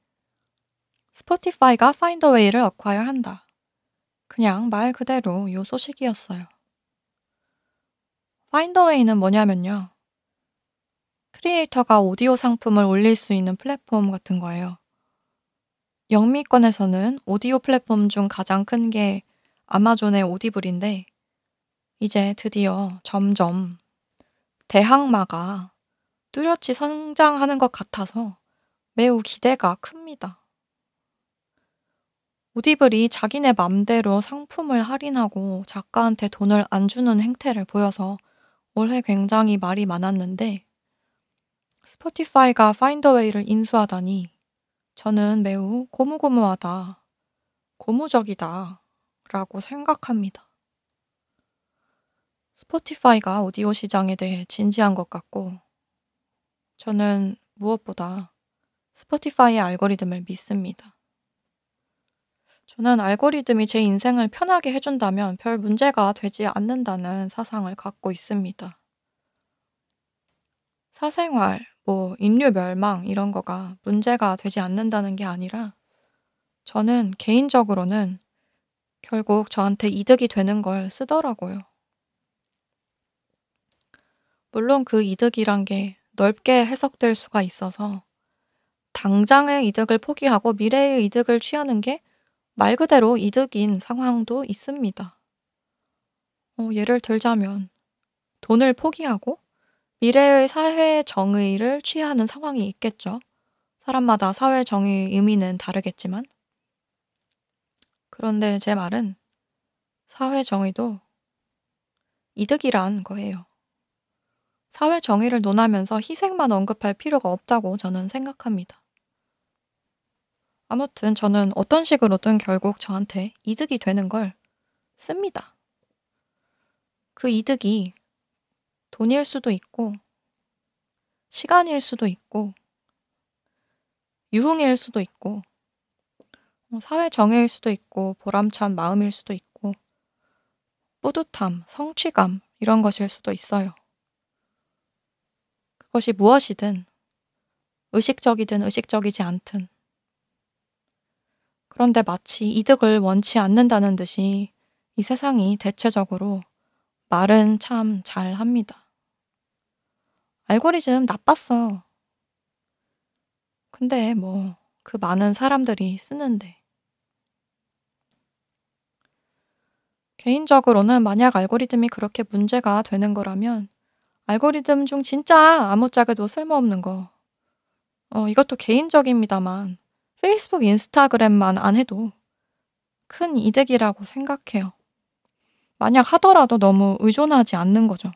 Spotify가 Findaway를 acquire 한다. 그냥 말 그대로 요 소식이었어요. Findaway는 뭐냐면요. creator가 오디오 상품을 올릴 수 있는 플랫폼 같은 거예요. 영미권에서는 오디오 플랫폼 중 가장 큰 게 아마존의 오디블인데 이제 드디어 점점 대항마가 뚜렷이 성장하는 것 같아서 매우 기대가 큽니다. 오디블이 자기네 맘대로 상품을 할인하고 작가한테 돈을 안 주는 행태를 보여서 올해 굉장히 말이 많았는데 스포티파이가 파인더웨이를 인수하다니 저는 매우 고무고무하다, 고무적이다 라고 생각합니다. 스포티파이가 오디오 시장에 대해 진지한 것 같고 저는 무엇보다 스포티파이의 알고리즘을 믿습니다. 저는 알고리즘이 제 인생을 편하게 해준다면 별 문제가 되지 않는다는 사상을 갖고 있습니다. 사생활, 뭐, 인류 멸망, 이런 거가 문제가 되지 않는다는 게 아니라 저는 개인적으로는 결국 저한테 이득이 되는 걸 쓰더라고요. 물론 그 이득이란 게 넓게 해석될 수가 있어서 당장의 이득을 포기하고 미래의 이득을 취하는 게 말 그대로 이득인 상황도 있습니다. 어, 예를 들자면 돈을 포기하고 미래의 사회 정의를 취하는 상황이 있겠죠. 사람마다 사회 정의의 의미는 다르겠지만. 그런데 제 말은 사회 정의도 이득이란 거예요. 사회 정의를 논하면서 희생만 언급할 필요가 없다고 저는 생각합니다. 아무튼 저는 어떤 식으로든 결국 저한테 이득이 되는 걸 씁니다. 그 이득이 돈일 수도 있고, 시간일 수도 있고, 유흥일 수도 있고, 뭐 사회 정의일 수도 있고, 보람찬 마음일 수도 있고, 뿌듯함, 성취감, 이런 것일 수도 있어요. 그것이 무엇이든, 의식적이든 의식적이지 않든, 그런데 마치 이득을 원치 않는다는 듯이 이 세상이 대체적으로 말은 참 잘합니다. 알고리즘 나빴어. 근데 뭐, 그 많은 사람들이 쓰는데. 개인적으로는 만약 알고리즘이 그렇게 문제가 되는 거라면 알고리즘 중 진짜 아무짝에도 쓸모없는 거. 어, 이것도 개인적입니다만 페이스북, 인스타그램만 안 해도 큰 이득이라고 생각해요. 만약 하더라도 너무 의존하지 않는 거죠.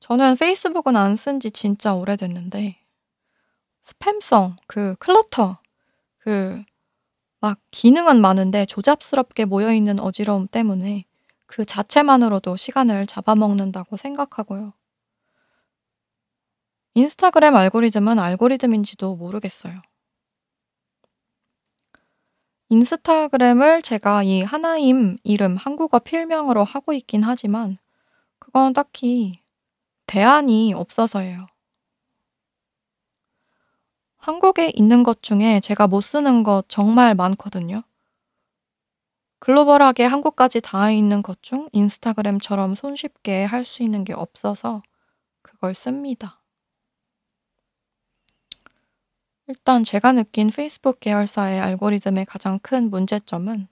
저는 페이스북은 안 쓴 지 진짜 오래됐는데, 스팸성, 그 클러터, 그 막 기능은 많은데 조잡스럽게 모여있는 어지러움 때문에 그 자체만으로도 시간을 잡아먹는다고 생각하고요. 인스타그램 알고리즘은 알고리즘인지도 모르겠어요. 인스타그램을 제가 이 하나임 이름 한국어 필명으로 하고 있긴 하지만 그건 딱히 대안이 없어서예요. 한국에 있는 것 중에 제가 못 쓰는 것 정말 많거든요. 글로벌하게 한국까지 닿아 있는 것 중 인스타그램처럼 손쉽게 할 수 있는 게 없어서 그걸 씁니다. 일단 제가 느낀 페이스북 계열사의 알고리즘의 가장 큰 문제점은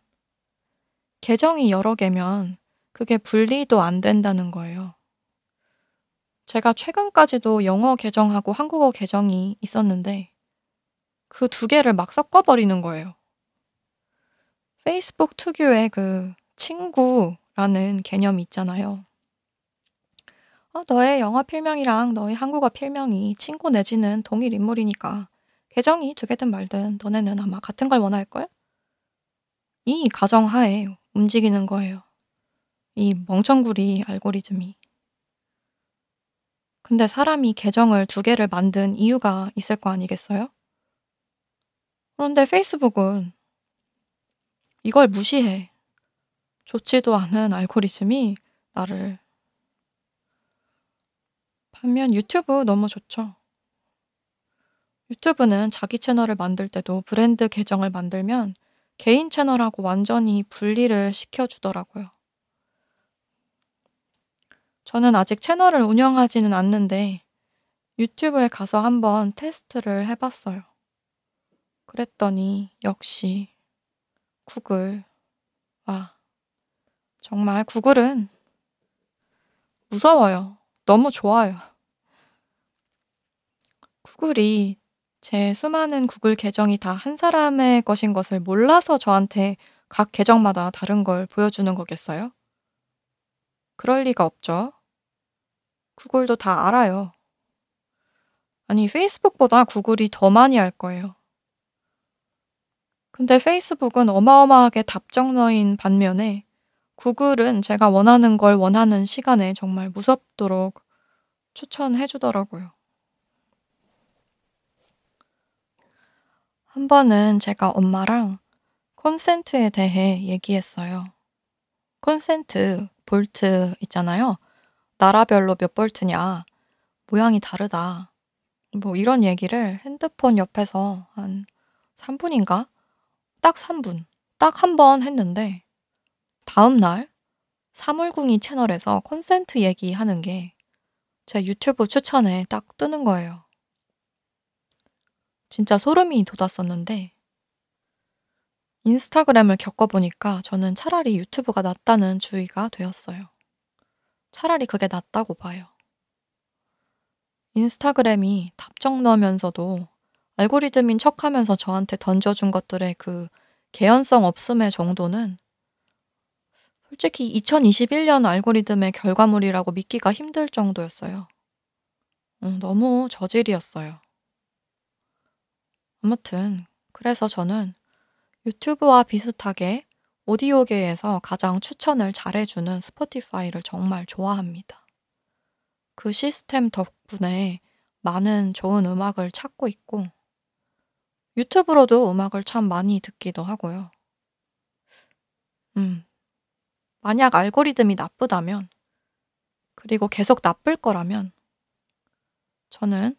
계정이 여러 개면 그게 분리도 안 된다는 거예요. 제가 최근까지도 영어 계정하고 한국어 계정이 있었는데 그 두 개를 막 섞어버리는 거예요. 페이스북 특유의 그 친구라는 개념이 있잖아요. 어, 너의 영어 필명이랑 너의 한국어 필명이 친구 내지는 동일 인물이니까 계정이 두 개든 말든 너네는 아마 같은 걸 원할걸? 이 가정하에 움직이는 거예요. 이 멍청구리 알고리즘이. 근데 사람이 계정을 두 개를 만든 이유가 있을 거 아니겠어요? 그런데 페이스북은 이걸 무시해. 좋지도 않은 알고리즘이 나를. 반면 유튜브 너무 좋죠. 유튜브는 자기 채널을 만들 때도 브랜드 계정을 만들면 개인 채널하고 완전히 분리를 시켜주더라고요. 저는 아직 채널을 운영하지는 않는데 유튜브에 가서 한번 테스트를 해봤어요. 그랬더니 역시 구글. 와, 정말 구글은 무서워요. 너무 좋아요. 구글이 제 수많은 구글 계정이 다 한 사람의 것인 것을 몰라서 저한테 각 계정마다 다른 걸 보여주는 거겠어요? 그럴 리가 없죠. 구글도 다 알아요. 아니, 페이스북보다 구글이 더 많이 알 거예요. 근데 페이스북은 어마어마하게 답정너인 반면에 구글은 제가 원하는 걸 원하는 시간에 정말 무섭도록 추천해 주더라고요. 한 번은 제가 엄마랑 콘센트에 대해 얘기했어요. 콘센트, 볼트 있잖아요. 나라별로 몇 볼트냐. 모양이 다르다. 뭐 이런 얘기를 핸드폰 옆에서 한 3분인가? 딱 3분. 딱 한 번 했는데 다음 날 사물궁이 채널에서 콘센트 얘기하는 게 제 유튜브 추천에 딱 뜨는 거예요. 진짜 소름이 돋았었는데 인스타그램을 겪어보니까 저는 차라리 유튜브가 낫다는 주의가 되었어요. 차라리 그게 낫다고 봐요. 인스타그램이 답정 너면서도 알고리즘인 척 하면서 저한테 던져준 것들의 그 개연성 없음의 정도는 솔직히 2021년 알고리즘의 결과물이라고 믿기가 힘들 정도였어요. 음, 너무 저질이었어요. 아무튼, 그래서 저는 유튜브와 비슷하게 오디오계에서 가장 추천을 잘해주는 스포티파이를 정말 좋아합니다. 그 시스템 덕분에 많은 좋은 음악을 찾고 있고, 유튜브로도 음악을 참 많이 듣기도 하고요. 음, 만약 알고리즘이 나쁘다면, 그리고 계속 나쁠 거라면, 저는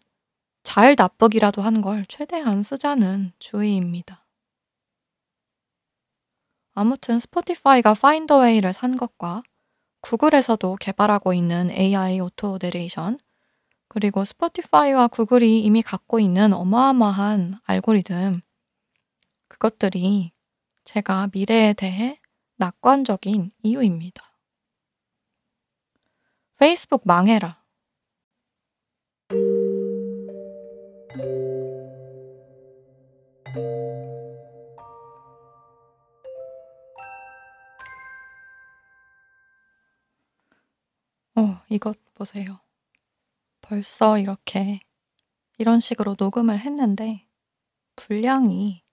잘 나쁘기라도 한 걸 최대한 쓰자는 주의입니다. 아무튼 Spotify가 Findaway를 산 것과 구글에서도 개발하고 있는 AI auto narration, 그리고 Spotify와 구글이 이미 갖고 있는 어마어마한 알고리즘, 그것들이 제가 미래에 대해 낙관적인 이유입니다. 페이스북 망해라. 어, 이것 보세요. 벌써 이렇게 이런 식으로 녹음을 했는데 분량이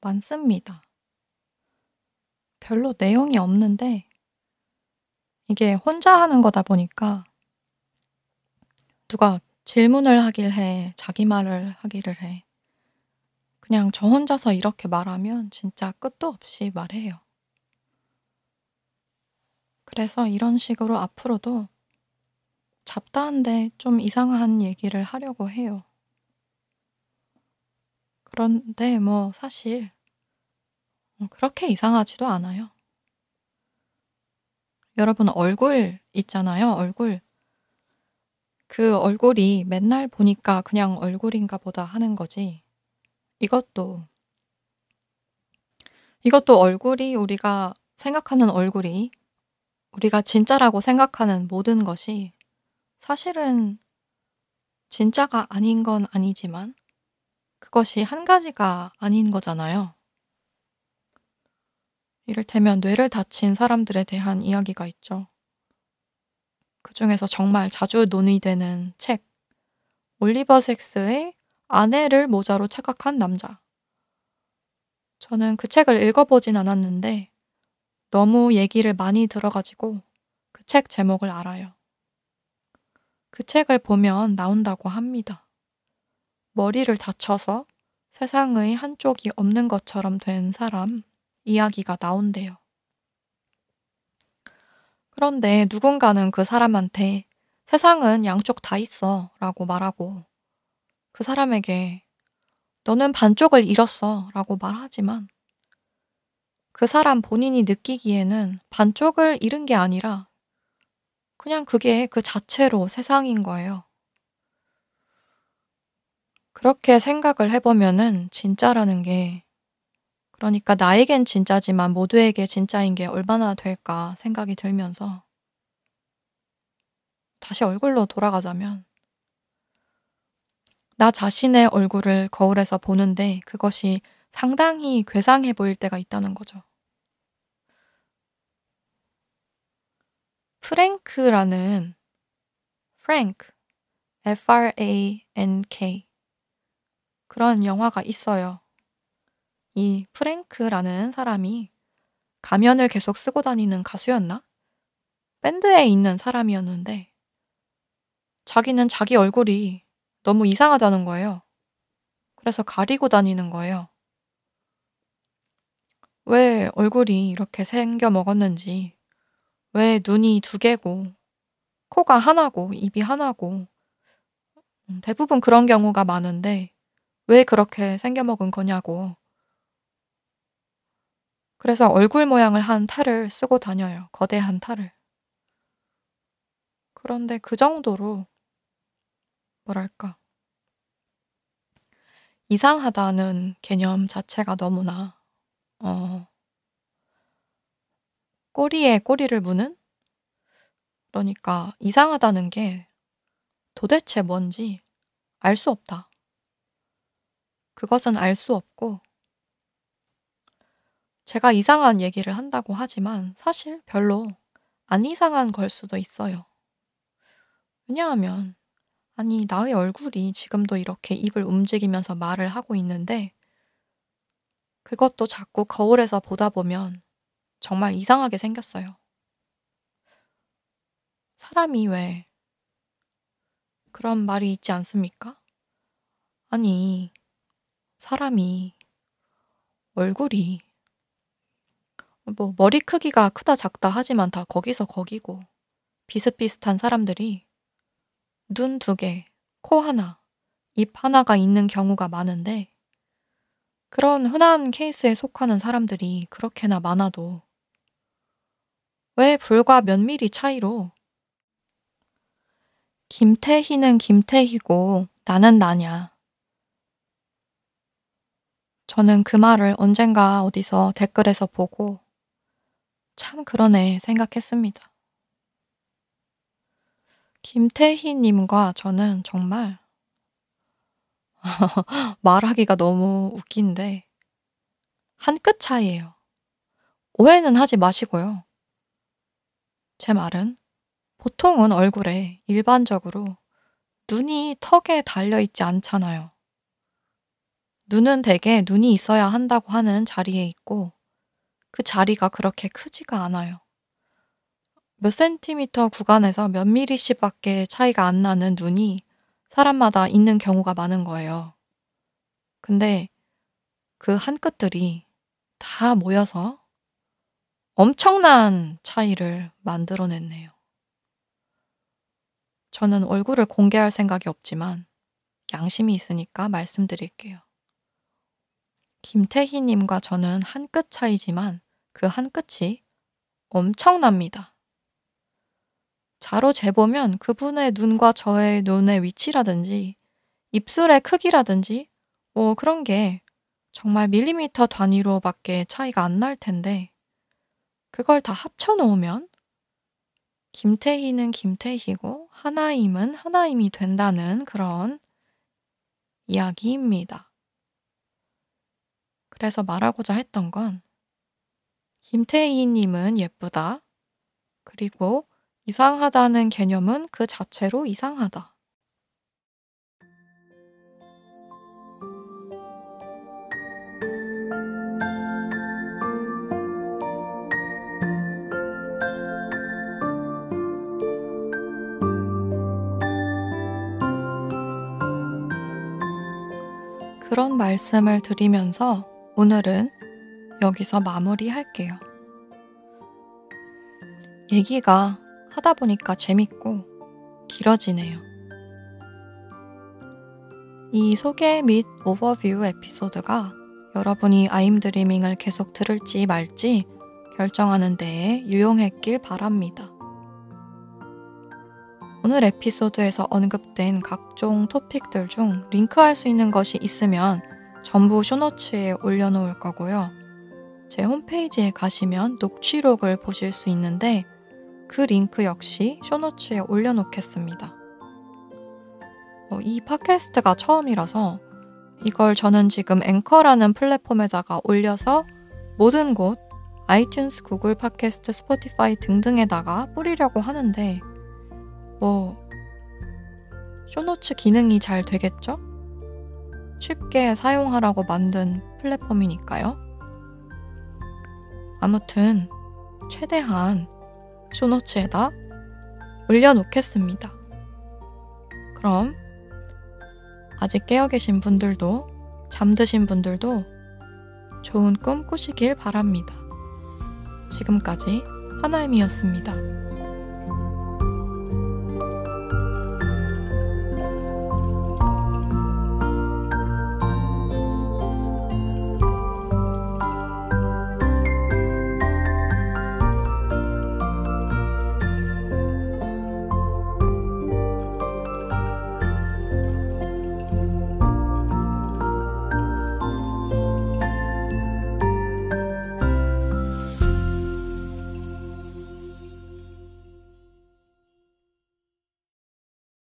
많습니다. 별로 내용이 없는데 이게 혼자 하는 거다 보니까 누가 질문을 하길 해, 자기 말을 하기를 해. 그냥 저 혼자서 이렇게 말하면 진짜 끝도 없이 말해요. 그래서 이런 식으로 앞으로도 잡다한데 좀 이상한 얘기를 하려고 해요. 그런데 뭐 사실 어, 그렇게 이상하지도 않아요. 여러분 얼굴 있잖아요, 얼굴. 그 얼굴이 맨날 보니까 그냥 얼굴인가 보다 하는 거지. 이것도 이것도 얼굴이 우리가 생각하는 얼굴이 우리가 진짜라고 생각하는 모든 것이 사실은 진짜가 아닌 건 아니지만 그것이 한 가지가 아닌 거잖아요. 이를테면 뇌를 다친 사람들에 대한 이야기가 있죠. 그 중에서 정말 자주 논의되는 책, 올리버 섹스의 아내를 모자로 착각한 남자. 저는 그 책을 읽어보진 않았는데 너무 얘기를 많이 들어가지고 그 책 제목을 알아요. 그 책을 보면 나온다고 합니다. 머리를 다쳐서 세상의 한쪽이 없는 것처럼 된 사람 이야기가 나온대요. 그런데 누군가는 그 사람한테 세상은 양쪽 다 있어 라고 말하고 그 사람에게 너는 반쪽을 잃었어 라고 말하지만 그 사람 본인이 느끼기에는 반쪽을 잃은 게 아니라 그냥 그게 그 자체로 세상인 거예요. 그렇게 생각을 해보면은 진짜라는 게 그러니까 나에겐 진짜지만 모두에게 진짜인 게 얼마나 될까 생각이 들면서 다시 얼굴로 돌아가자면 나 자신의 얼굴을 거울에서 보는데 그것이 상당히 괴상해 보일 때가 있다는 거죠. 프랭크라는 프랭크 F-R-A-N-K 그런 영화가 있어요. 이 프랭크라는 사람이 가면을 계속 쓰고 다니는 가수였나? 밴드에 있는 사람이었는데 자기는 자기 얼굴이 너무 이상하다는 거예요. 그래서 가리고 다니는 거예요. 왜 얼굴이 이렇게 생겨 먹었는지, 왜 눈이 두 개고, 코가 하나고, 입이 하나고, 음, 대부분 그런 경우가 많은데, 왜 그렇게 생겨 먹은 거냐고. 그래서 얼굴 모양을 한 탈을 쓰고 다녀요. 거대한 탈을. 그런데 그 정도로, 뭐랄까. 이상하다는 개념 자체가 너무나, 어, 꼬리에 꼬리를 무는? 그러니까 이상하다는 게 도대체 뭔지 알 수 없다. 그것은 알 수 없고, 제가 이상한 얘기를 한다고 하지만 사실 별로 안 이상한 걸 수도 있어요. 왜냐하면, 아니, 나의 얼굴이 지금도 이렇게 입을 움직이면서 말을 하고 있는데, 그것도 자꾸 거울에서 보다 보면 정말 이상하게 생겼어요. 사람이 왜 그런 말이 있지 않습니까? 아니, 사람이 얼굴이 뭐 머리 크기가 크다 작다 하지만 다 거기서 거기고 비슷비슷한 사람들이 눈 두 개, 코 하나, 입 하나가 있는 경우가 많은데 그런 흔한 케이스에 속하는 사람들이 그렇게나 많아도 왜 불과 몇 미리 차이로 김태희는 김태희고 나는 나냐. 저는 그 말을 언젠가 어디서 댓글에서 보고 참 그러네 생각했습니다. 김태희님과 저는 정말 말하기가 너무 웃긴데 한 끗 차이예요. 오해는 하지 마시고요. 제 말은 보통은 얼굴에 일반적으로 눈이 턱에 달려 있지 않잖아요. 눈은 대개 눈이 있어야 한다고 하는 자리에 있고 그 자리가 그렇게 크지가 않아요. 몇 센티미터 구간에서 몇 미리씩밖에 차이가 안 나는 눈이 사람마다 있는 경우가 많은 거예요. 근데 그한 끝들이 다 모여서 엄청난 차이를 만들어냈네요. 저는 얼굴을 공개할 생각이 없지만 양심이 있으니까 말씀드릴게요. 김태희님과 저는 한 끗 차이지만 그한 끝이 엄청납니다. 자로 재보면 그분의 눈과 저의 눈의 위치라든지 입술의 크기라든지 뭐 그런 게 정말 밀리미터 단위로밖에 차이가 안 날 텐데 그걸 다 합쳐 놓으면 김태희는 김태희고 하나임은 하나임이 된다는 그런 이야기입니다. 그래서 말하고자 했던 건 김태희님은 예쁘다. 그리고 이상하다는 개념은 그 자체로 이상하다. 그런 말씀을 드리면서 오늘은 여기서 마무리할게요. 얘기가 하다 보니까 재밌고 길어지네요. 이 소개 및 오버뷰 에피소드가 여러분이 아임드리밍을 계속 들을지 말지 결정하는 데에 유용했길 바랍니다. 오늘 에피소드에서 언급된 각종 토픽들 중 링크할 수 있는 것이 있으면 전부 쇼노츠에 올려놓을 거고요. 제 홈페이지에 가시면 녹취록을 보실 수 있는데 그 링크 역시 쇼노츠에 올려놓겠습니다. 어, 이 팟캐스트가 처음이라서 이걸 저는 지금 앵커라는 플랫폼에다가 올려서 모든 곳 아이튠스, 구글 팟캐스트, 스포티파이 등등에다가 뿌리려고 하는데 뭐 쇼노츠 기능이 잘 되겠죠? 쉽게 사용하라고 만든 플랫폼이니까요. 아무튼 최대한 쇼노츠에다 올려놓겠습니다. 그럼 아직 깨어 계신 분들도 잠드신 분들도 좋은 꿈 꾸시길 바랍니다. 지금까지 하나임이었습니다.